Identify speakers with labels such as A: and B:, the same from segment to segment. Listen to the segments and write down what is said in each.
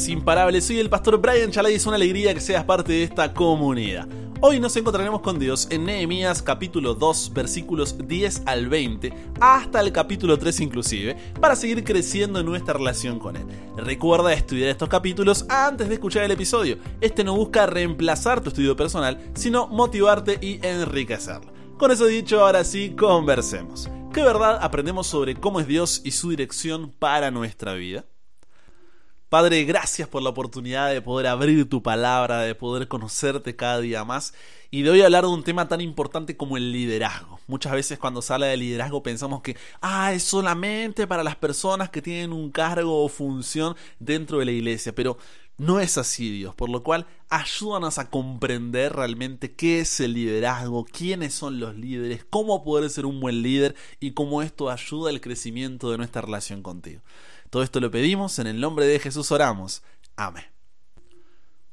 A: Podcast Imparable. Soy el pastor Brian Chalai y es una alegría que seas parte de esta comunidad. Hoy nos encontraremos con Dios en Nehemías capítulo 2 versículos 10 al 20 hasta el capítulo 3 inclusive para seguir creciendo en nuestra relación con Él. Recuerda estudiar estos capítulos antes de escuchar el episodio. Este no busca reemplazar tu estudio personal, sino motivarte y enriquecerlo. Con eso dicho, ahora sí, conversemos. ¿Qué verdad aprendemos sobre cómo es Dios y su dirección para nuestra vida? Padre, gracias por la oportunidad de poder abrir tu palabra, de poder conocerte cada día más y de hoy hablar de un tema tan importante como el liderazgo. Muchas veces cuando se habla de liderazgo pensamos que ah, es solamente para las personas que tienen un cargo o función dentro de la iglesia, pero no es así, Dios, por lo cual ayúdanos a comprender realmente qué es el liderazgo, quiénes son los líderes, cómo poder ser un buen líder y cómo esto ayuda al crecimiento de nuestra relación contigo. Todo esto lo pedimos, en el nombre de Jesús oramos. Amén.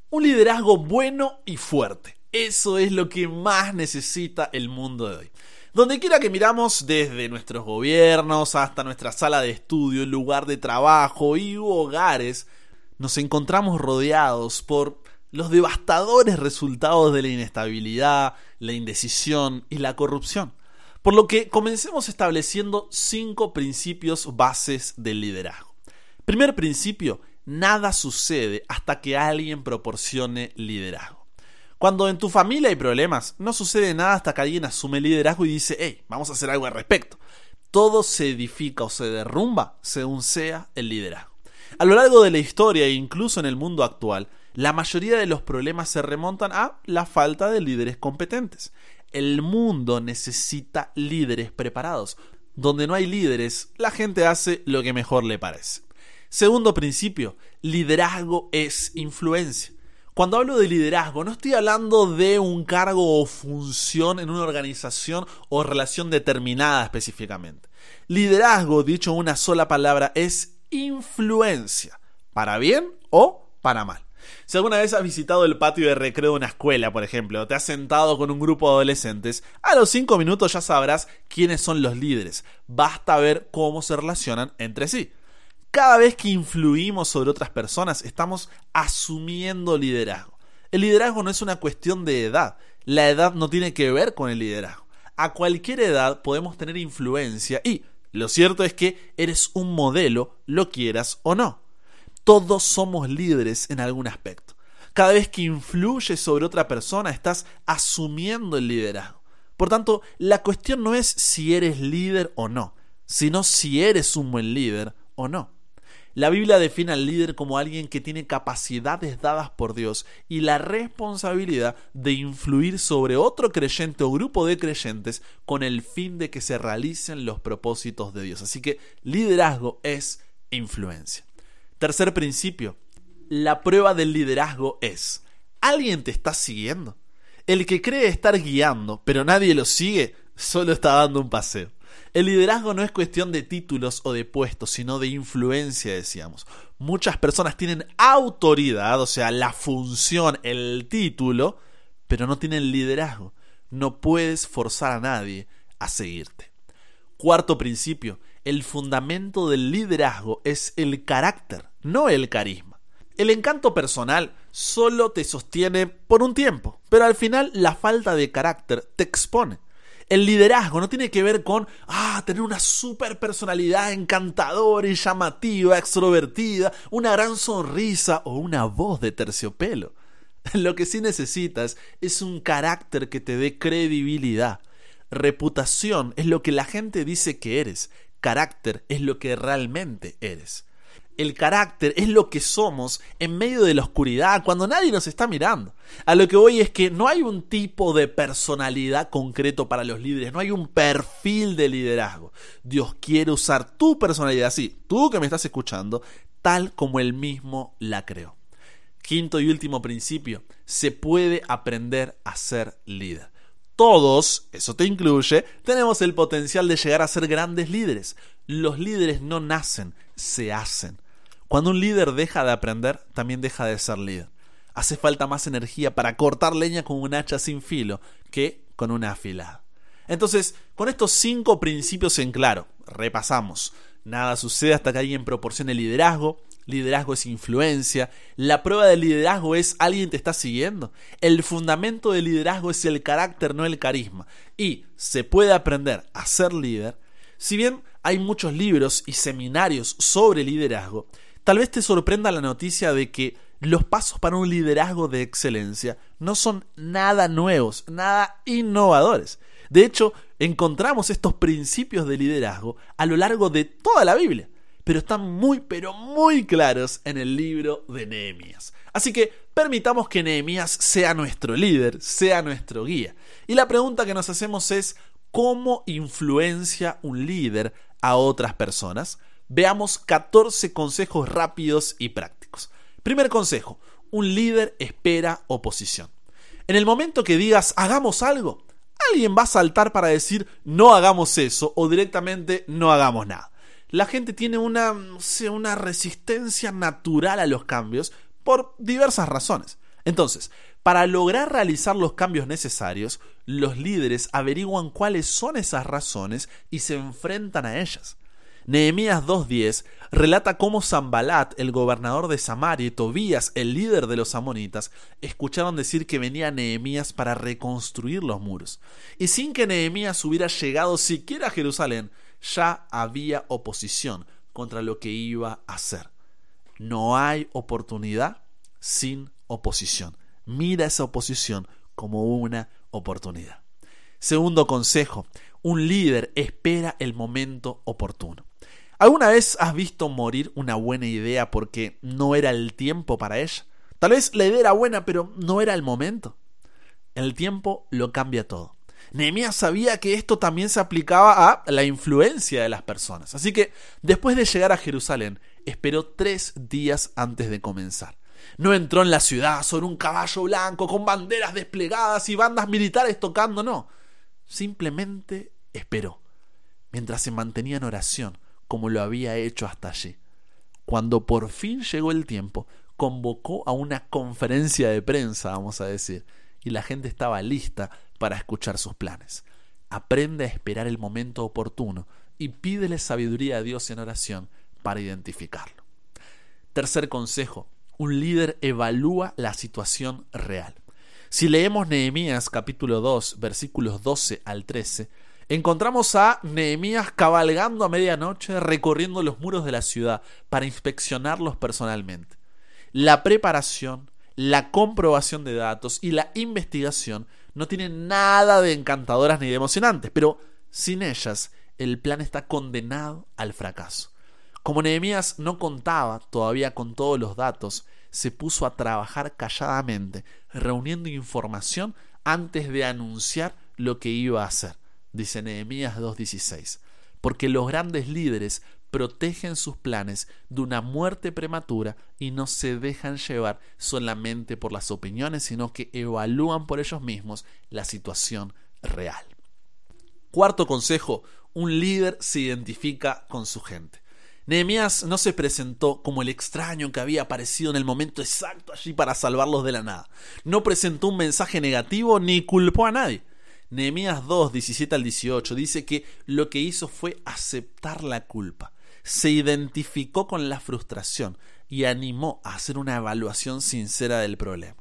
A: Un liderazgo bueno y fuerte. Eso es lo que más necesita el mundo de hoy. Donde quiera que miramos, desde nuestros gobiernos hasta nuestra sala de estudio, lugar de trabajo y hogares, nos encontramos rodeados por los devastadores resultados de la inestabilidad, la indecisión y la corrupción. Por lo que comencemos estableciendo cinco principios bases del liderazgo. Primer principio, nada sucede hasta que alguien proporcione liderazgo. Cuando en tu familia hay problemas, no sucede nada hasta que alguien asume liderazgo y dice, hey, vamos a hacer algo al respecto. Todo se edifica o se derrumba según sea el liderazgo. A lo largo de la historia e incluso en el mundo actual, la mayoría de los problemas se remontan a la falta de líderes competentes. El mundo necesita líderes preparados. Donde no hay líderes, la gente hace lo que mejor le parece. Segundo principio, liderazgo es influencia. Cuando hablo de liderazgo, no estoy hablando de un cargo o función en una organización o relación determinada específicamente. Liderazgo, dicho en una sola palabra, es influencia, para bien o para mal. Si alguna vez has visitado el patio de recreo de una escuela, por ejemplo, o te has sentado con un grupo de adolescentes, a los 5 minutos ya sabrás quiénes son los líderes. Basta ver cómo se relacionan entre sí. Cada vez que influimos sobre otras personas, estamos asumiendo liderazgo. El liderazgo no es una cuestión de edad. La edad no tiene que ver con el liderazgo. A cualquier edad podemos tener influencia y lo cierto es que eres un modelo, lo quieras o no. Todos somos líderes en algún aspecto. Cada vez que influyes sobre otra persona, estás asumiendo el liderazgo. Por tanto, la cuestión no es si eres líder o no, sino si eres un buen líder o no. La Biblia define al líder como alguien que tiene capacidades dadas por Dios y la responsabilidad de influir sobre otro creyente o grupo de creyentes con el fin de que se realicen los propósitos de Dios. Así que liderazgo es influencia. Tercer principio, la prueba del liderazgo es, ¿alguien te está siguiendo? El que cree estar guiando, pero nadie lo sigue, solo está dando un paseo. El liderazgo no es cuestión de títulos o de puestos, sino de influencia, decíamos. Muchas personas tienen autoridad, o sea, la función, el título, pero no tienen liderazgo. No puedes forzar a nadie a seguirte. Cuarto principio, el fundamento del liderazgo es el carácter, no el carisma. El encanto personal solo te sostiene por un tiempo, pero al final la falta de carácter te expone. El liderazgo no tiene que ver con ah, tener una super personalidad encantadora y llamativa, extrovertida, una gran sonrisa o una voz de terciopelo. Lo que sí necesitas es un carácter que te dé credibilidad. Reputación es lo que la gente dice que eres. Carácter es lo que realmente eres el carácter es lo que somos en medio de la oscuridad, cuando nadie nos está mirando. A lo que voy es que no hay un tipo de personalidad concreto para los líderes, no hay un perfil de liderazgo. Dios quiere usar tu personalidad, sí, tú que me estás escuchando, tal como Él mismo la creó. Quinto y último principio, se puede aprender a ser líder. Todos, eso te incluye, tenemos el potencial de llegar a ser grandes líderes. Los líderes no nacen, se hacen. Cuando un líder deja de aprender, también deja de ser líder. Hace falta más energía para cortar leña con un hacha sin filo que con una afilada. Entonces, con estos cinco principios en claro, repasamos. Nada sucede hasta que alguien proporcione liderazgo, liderazgo es influencia, la prueba del liderazgo es alguien te está siguiendo, el fundamento del liderazgo es el carácter, no el carisma, y se puede aprender a ser líder, si bien hay muchos libros y seminarios sobre liderazgo, tal vez te sorprenda la noticia de que los pasos para un liderazgo de excelencia no son nada nuevos, nada innovadores. De hecho, encontramos estos principios de liderazgo a lo largo de toda la Biblia, pero están muy, pero muy claros en el libro de Nehemías. Así que permitamos que Nehemías sea nuestro líder, sea nuestro guía. Y la pregunta que nos hacemos es, ¿cómo influencia un líder a otras personas? Veamos 14 consejos rápidos y prácticos. Primer consejo, un líder espera oposición. En el momento que digas hagamos algo, alguien va a saltar para decir no hagamos eso o directamente no hagamos nada. La gente tiene una, una resistencia natural a los cambios por diversas razones. Entonces, para lograr realizar los cambios necesarios, los líderes averiguan cuáles son esas razones y se enfrentan a ellas. Nehemías 2.10 relata cómo Zambalat, el gobernador de Samaria, y Tobías, el líder de los amonitas, escucharon decir que venía Nehemías para reconstruir los muros. Y sin que Nehemías hubiera llegado siquiera a Jerusalén, ya había oposición contra lo que iba a hacer. No hay oportunidad sin oposición. Mira esa oposición como una oportunidad. Segundo consejo, un líder espera el momento oportuno. ¿Alguna vez has visto morir una buena idea porque no era el tiempo para ella? Tal vez la idea era buena, pero no era el momento. El tiempo lo cambia todo. Nehemías sabía que esto también se aplicaba a la influencia de las personas. Así que, después de llegar a Jerusalén, esperó tres días antes de comenzar. No entró en la ciudad sobre un caballo blanco con banderas desplegadas y bandas militares tocando, no. Simplemente esperó, mientras se mantenía en oración, como lo había hecho hasta allí. Cuando por fin llegó el tiempo, convocó a una conferencia de prensa, vamos a decir, y la gente estaba lista para escuchar sus planes. Aprende a esperar el momento oportuno y pídele sabiduría a Dios en oración para identificarlo. Tercer consejo, un líder evalúa la situación real. Si leemos Nehemías capítulo 2 versículos 12 al 13, encontramos a Nehemías cabalgando a medianoche recorriendo los muros de la ciudad para inspeccionarlos personalmente. La preparación, la comprobación de datos y la investigación no tienen nada de encantadoras ni de emocionantes, pero sin ellas el plan está condenado al fracaso. Como Nehemías no contaba todavía con todos los datos, se puso a trabajar calladamente, reuniendo información antes de anunciar lo que iba a hacer dice Nehemías 2.16, porque los grandes líderes protegen sus planes de una muerte prematura y no se dejan llevar solamente por las opiniones, sino que evalúan por ellos mismos la situación real. Cuarto consejo, un líder se identifica con su gente. Nehemías no se presentó como el extraño que había aparecido en el momento exacto allí para salvarlos de la nada. No presentó un mensaje negativo ni culpó a nadie. Nehemías 2, 17 al 18 dice que lo que hizo fue aceptar la culpa, se identificó con la frustración y animó a hacer una evaluación sincera del problema.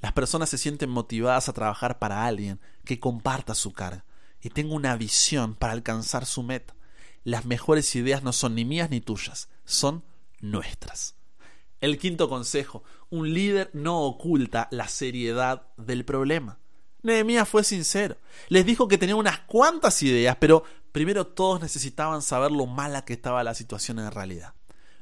A: Las personas se sienten motivadas a trabajar para alguien que comparta su carga y tenga una visión para alcanzar su meta. Las mejores ideas no son ni mías ni tuyas, son nuestras. El quinto consejo, un líder no oculta la seriedad del problema. Nehemías fue sincero. Les dijo que tenía unas cuantas ideas, pero primero todos necesitaban saber lo mala que estaba la situación en realidad.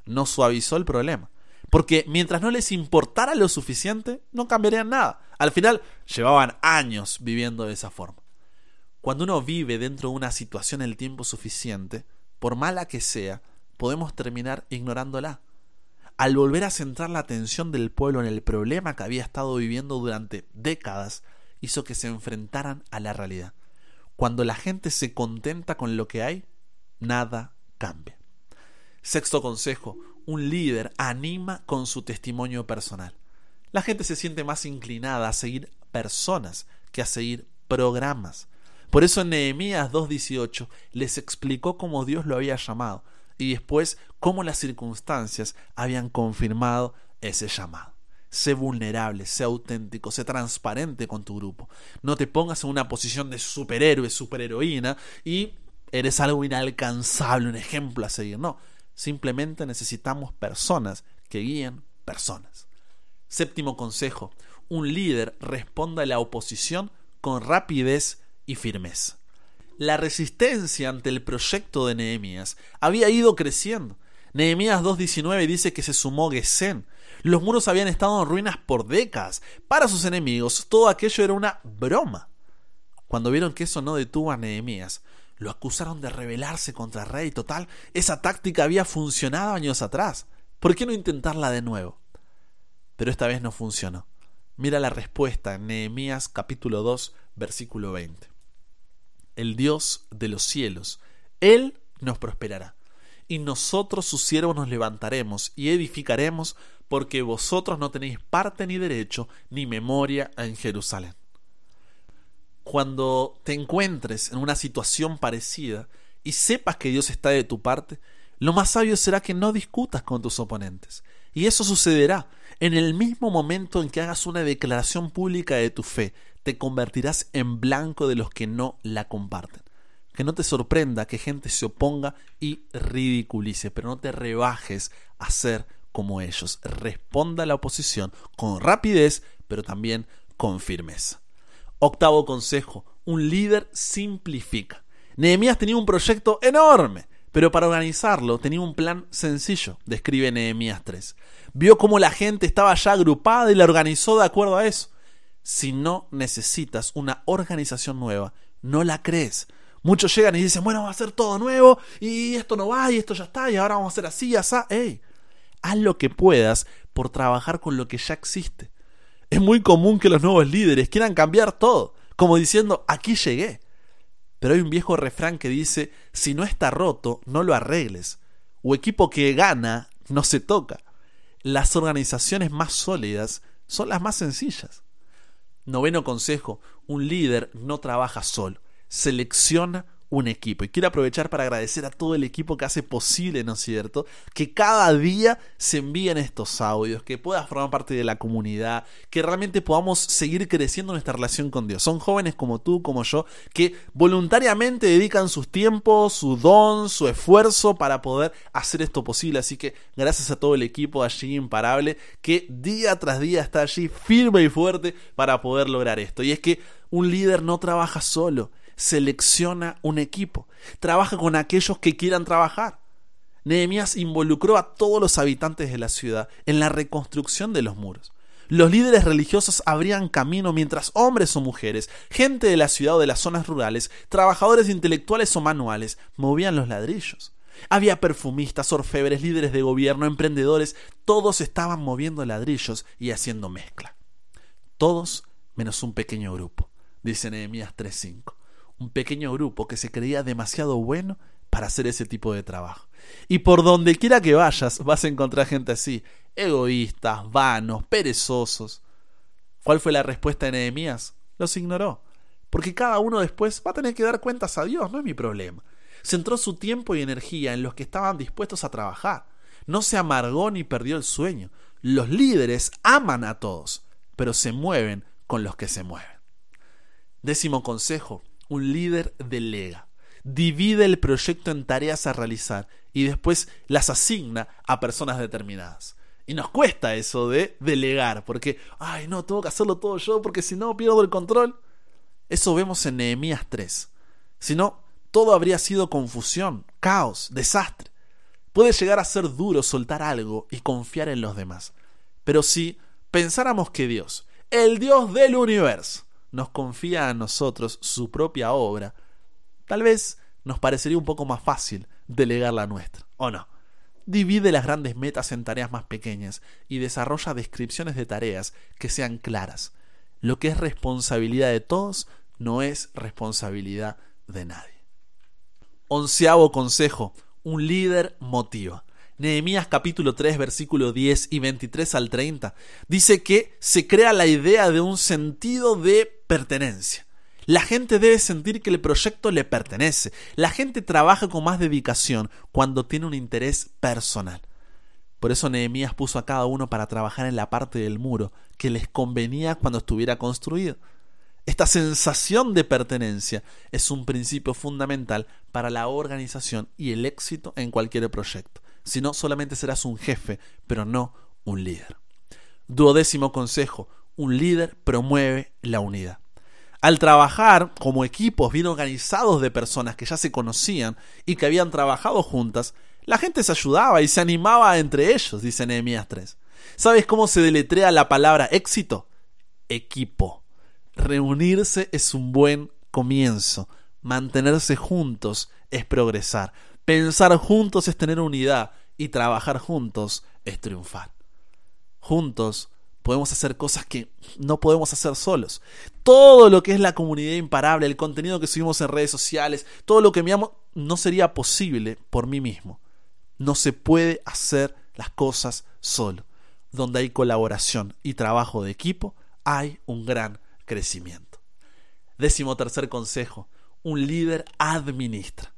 A: No suavizó el problema. Porque mientras no les importara lo suficiente, no cambiarían nada. Al final, llevaban años viviendo de esa forma. Cuando uno vive dentro de una situación el tiempo suficiente, por mala que sea, podemos terminar ignorándola. Al volver a centrar la atención del pueblo en el problema que había estado viviendo durante décadas, hizo que se enfrentaran a la realidad. Cuando la gente se contenta con lo que hay, nada cambia. Sexto consejo, un líder anima con su testimonio personal. La gente se siente más inclinada a seguir personas que a seguir programas. Por eso Nehemías 2.18 les explicó cómo Dios lo había llamado y después cómo las circunstancias habían confirmado ese llamado. Sé vulnerable, sé auténtico, sé transparente con tu grupo. No te pongas en una posición de superhéroe, superheroína y eres algo inalcanzable, un ejemplo a seguir. No, simplemente necesitamos personas que guíen personas. Séptimo consejo, un líder responda a la oposición con rapidez y firmeza. La resistencia ante el proyecto de Nehemías había ido creciendo. Nehemías 2.19 dice que se sumó Gesén. Los muros habían estado en ruinas por décadas. Para sus enemigos todo aquello era una broma. Cuando vieron que eso no detuvo a Nehemías, lo acusaron de rebelarse contra el rey. Total, esa táctica había funcionado años atrás. ¿Por qué no intentarla de nuevo? Pero esta vez no funcionó. Mira la respuesta en Nehemías capítulo 2, versículo 20. El Dios de los cielos, Él nos prosperará y nosotros sus siervos nos levantaremos y edificaremos, porque vosotros no tenéis parte ni derecho ni memoria en Jerusalén. Cuando te encuentres en una situación parecida y sepas que Dios está de tu parte, lo más sabio será que no discutas con tus oponentes. Y eso sucederá en el mismo momento en que hagas una declaración pública de tu fe, te convertirás en blanco de los que no la comparten que no te sorprenda que gente se oponga y ridiculice, pero no te rebajes a ser como ellos. Responda a la oposición con rapidez, pero también con firmeza. Octavo consejo, un líder simplifica. Nehemías tenía un proyecto enorme, pero para organizarlo tenía un plan sencillo, describe Nehemías 3. Vio cómo la gente estaba ya agrupada y la organizó de acuerdo a eso. Si no necesitas una organización nueva, no la crees. Muchos llegan y dicen, bueno, vamos a hacer todo nuevo y esto no va y esto ya está y ahora vamos a hacer así y así. Ey, haz lo que puedas por trabajar con lo que ya existe. Es muy común que los nuevos líderes quieran cambiar todo, como diciendo, aquí llegué. Pero hay un viejo refrán que dice, si no está roto, no lo arregles. O equipo que gana, no se toca. Las organizaciones más sólidas son las más sencillas. Noveno consejo, un líder no trabaja solo selecciona un equipo. Y quiero aprovechar para agradecer a todo el equipo que hace posible, ¿no es cierto? Que cada día se envíen estos audios, que puedas formar parte de la comunidad, que realmente podamos seguir creciendo nuestra relación con Dios. Son jóvenes como tú, como yo, que voluntariamente dedican sus tiempos, su don, su esfuerzo para poder hacer esto posible. Así que gracias a todo el equipo allí imparable que día tras día está allí firme y fuerte para poder lograr esto. Y es que un líder no trabaja solo selecciona un equipo, trabaja con aquellos que quieran trabajar. Nehemías involucró a todos los habitantes de la ciudad en la reconstrucción de los muros. Los líderes religiosos abrían camino mientras hombres o mujeres, gente de la ciudad o de las zonas rurales, trabajadores intelectuales o manuales, movían los ladrillos. Había perfumistas, orfebres, líderes de gobierno, emprendedores, todos estaban moviendo ladrillos y haciendo mezcla. Todos menos un pequeño grupo, dice Nehemías 3.5 un pequeño grupo que se creía demasiado bueno para hacer ese tipo de trabajo. Y por donde quiera que vayas vas a encontrar gente así, egoístas, vanos, perezosos. ¿Cuál fue la respuesta de Nehemías? Los ignoró. Porque cada uno después va a tener que dar cuentas a Dios, no es mi problema. Centró su tiempo y energía en los que estaban dispuestos a trabajar. No se amargó ni perdió el sueño. Los líderes aman a todos, pero se mueven con los que se mueven. Décimo consejo, un líder delega. Divide el proyecto en tareas a realizar y después las asigna a personas determinadas. Y nos cuesta eso de delegar, porque, ay, no, tengo que hacerlo todo yo, porque si no pierdo el control. Eso vemos en Nehemías 3. Si no, todo habría sido confusión, caos, desastre. Puede llegar a ser duro soltar algo y confiar en los demás. Pero si pensáramos que Dios, el Dios del universo, nos confía a nosotros su propia obra, tal vez nos parecería un poco más fácil delegar la nuestra, ¿o no? Divide las grandes metas en tareas más pequeñas y desarrolla descripciones de tareas que sean claras. Lo que es responsabilidad de todos no es responsabilidad de nadie. Onceavo consejo, un líder motiva. Nehemías capítulo 3 versículo 10 y 23 al 30 dice que se crea la idea de un sentido de pertenencia. La gente debe sentir que el proyecto le pertenece. La gente trabaja con más dedicación cuando tiene un interés personal. Por eso Nehemías puso a cada uno para trabajar en la parte del muro que les convenía cuando estuviera construido. Esta sensación de pertenencia es un principio fundamental para la organización y el éxito en cualquier proyecto. Si no, solamente serás un jefe, pero no un líder. Duodécimo consejo, un líder promueve la unidad. Al trabajar como equipos bien organizados de personas que ya se conocían y que habían trabajado juntas, la gente se ayudaba y se animaba entre ellos, dice Nehemías 3. ¿Sabes cómo se deletrea la palabra éxito? Equipo. Reunirse es un buen comienzo. Mantenerse juntos es progresar. Pensar juntos es tener unidad y trabajar juntos es triunfar. Juntos podemos hacer cosas que no podemos hacer solos. Todo lo que es la comunidad imparable, el contenido que subimos en redes sociales, todo lo que amo, no sería posible por mí mismo. No se puede hacer las cosas solo. Donde hay colaboración y trabajo de equipo, hay un gran crecimiento. Décimo tercer consejo, un líder administra.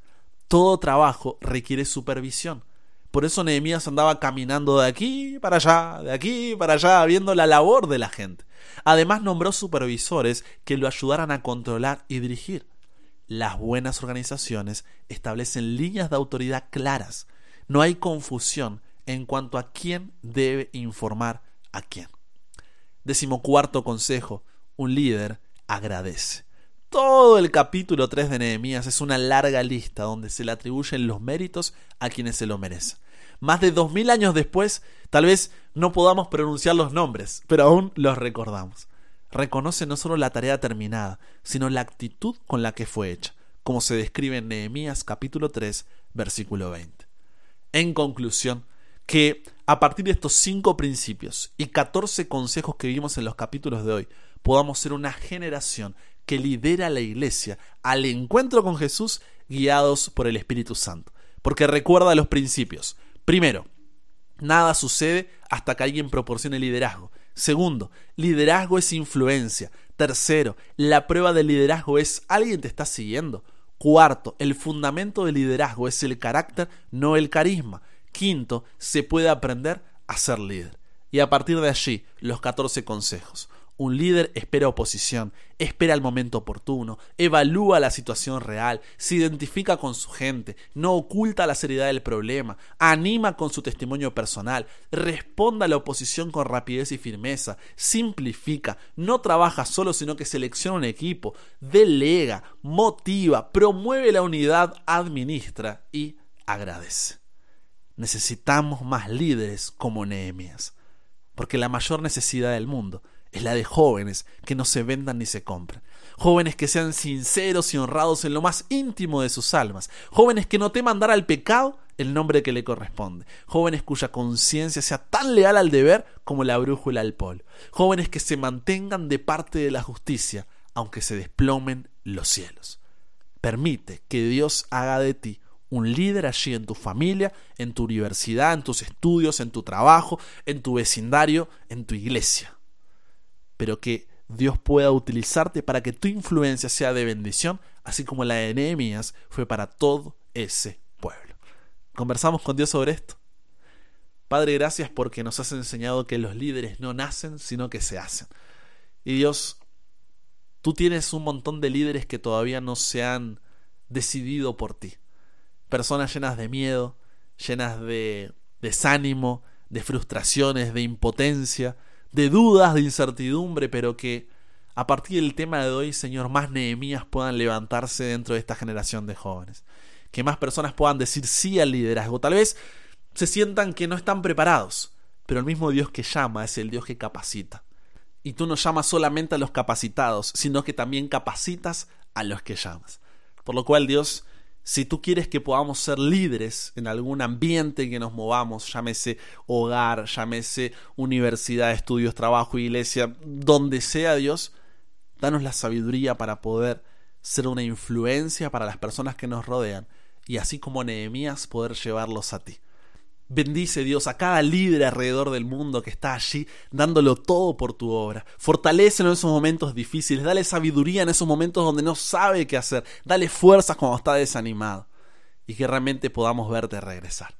A: Todo trabajo requiere supervisión. Por eso Nehemías andaba caminando de aquí para allá, de aquí para allá, viendo la labor de la gente. Además nombró supervisores que lo ayudaran a controlar y dirigir. Las buenas organizaciones establecen líneas de autoridad claras. No hay confusión en cuanto a quién debe informar a quién. Decimocuarto consejo. Un líder agradece. Todo el capítulo 3 de Nehemías es una larga lista donde se le atribuyen los méritos a quienes se lo merecen más de dos mil años después, tal vez no podamos pronunciar los nombres, pero aún los recordamos. Reconoce no solo la tarea terminada, sino la actitud con la que fue hecha, como se describe en Nehemías capítulo 3, versículo 20. En conclusión, que a partir de estos cinco principios y 14 consejos que vimos en los capítulos de hoy, podamos ser una generación que lidera la iglesia al encuentro con Jesús guiados por el Espíritu Santo. Porque recuerda los principios. Primero, nada sucede hasta que alguien proporcione liderazgo. Segundo, liderazgo es influencia. Tercero, la prueba del liderazgo es alguien te está siguiendo. Cuarto, el fundamento del liderazgo es el carácter, no el carisma. Quinto, se puede aprender a ser líder. Y a partir de allí, los 14 consejos. Un líder espera oposición, espera el momento oportuno, evalúa la situación real, se identifica con su gente, no oculta la seriedad del problema, anima con su testimonio personal, responde a la oposición con rapidez y firmeza, simplifica, no trabaja solo sino que selecciona un equipo, delega, motiva, promueve la unidad, administra y agradece. Necesitamos más líderes como Nehemías, porque la mayor necesidad del mundo es la de jóvenes que no se vendan ni se compren. Jóvenes que sean sinceros y honrados en lo más íntimo de sus almas. Jóvenes que no teman dar al pecado el nombre que le corresponde. Jóvenes cuya conciencia sea tan leal al deber como la brújula al polo. Jóvenes que se mantengan de parte de la justicia, aunque se desplomen los cielos. Permite que Dios haga de ti un líder allí en tu familia, en tu universidad, en tus estudios, en tu trabajo, en tu vecindario, en tu iglesia pero que Dios pueda utilizarte para que tu influencia sea de bendición, así como la de Nehemías fue para todo ese pueblo. ¿Conversamos con Dios sobre esto? Padre, gracias porque nos has enseñado que los líderes no nacen, sino que se hacen. Y Dios, tú tienes un montón de líderes que todavía no se han decidido por ti. Personas llenas de miedo, llenas de desánimo, de frustraciones, de impotencia, de dudas, de incertidumbre, pero que a partir del tema de hoy, Señor, más Nehemías puedan levantarse dentro de esta generación de jóvenes. Que más personas puedan decir sí al liderazgo. Tal vez se sientan que no están preparados, pero el mismo Dios que llama es el Dios que capacita. Y tú no llamas solamente a los capacitados, sino que también capacitas a los que llamas. Por lo cual, Dios, si tú quieres que podamos ser líderes en algún ambiente en que nos movamos, llámese hogar, llámese universidad, estudios, trabajo, iglesia, donde sea Dios, danos la sabiduría para poder ser una influencia para las personas que nos rodean y así como Nehemías poder llevarlos a ti. Bendice Dios a cada líder alrededor del mundo que está allí dándolo todo por tu obra. Fortalecelo en esos momentos difíciles. Dale sabiduría en esos momentos donde no sabe qué hacer. Dale fuerzas cuando está desanimado. Y que realmente podamos verte regresar.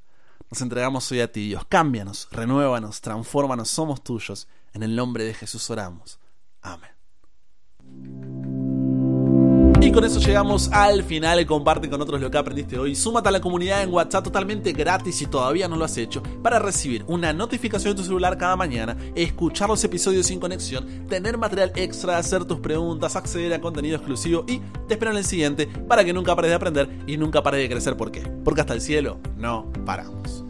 A: Nos entregamos hoy a ti, Dios. Cámbianos, renuévanos, transfórmanos. Somos tuyos. En el nombre de Jesús oramos. Amén. Y con eso llegamos al final. Comparte con otros lo que aprendiste hoy. Súmate a la comunidad en WhatsApp totalmente gratis si todavía no lo has hecho para recibir una notificación de tu celular cada mañana, escuchar los episodios sin conexión, tener material extra, hacer tus preguntas, acceder a contenido exclusivo y te espero en el siguiente para que nunca pares de aprender y nunca pares de crecer. ¿Por qué? Porque hasta el cielo no paramos.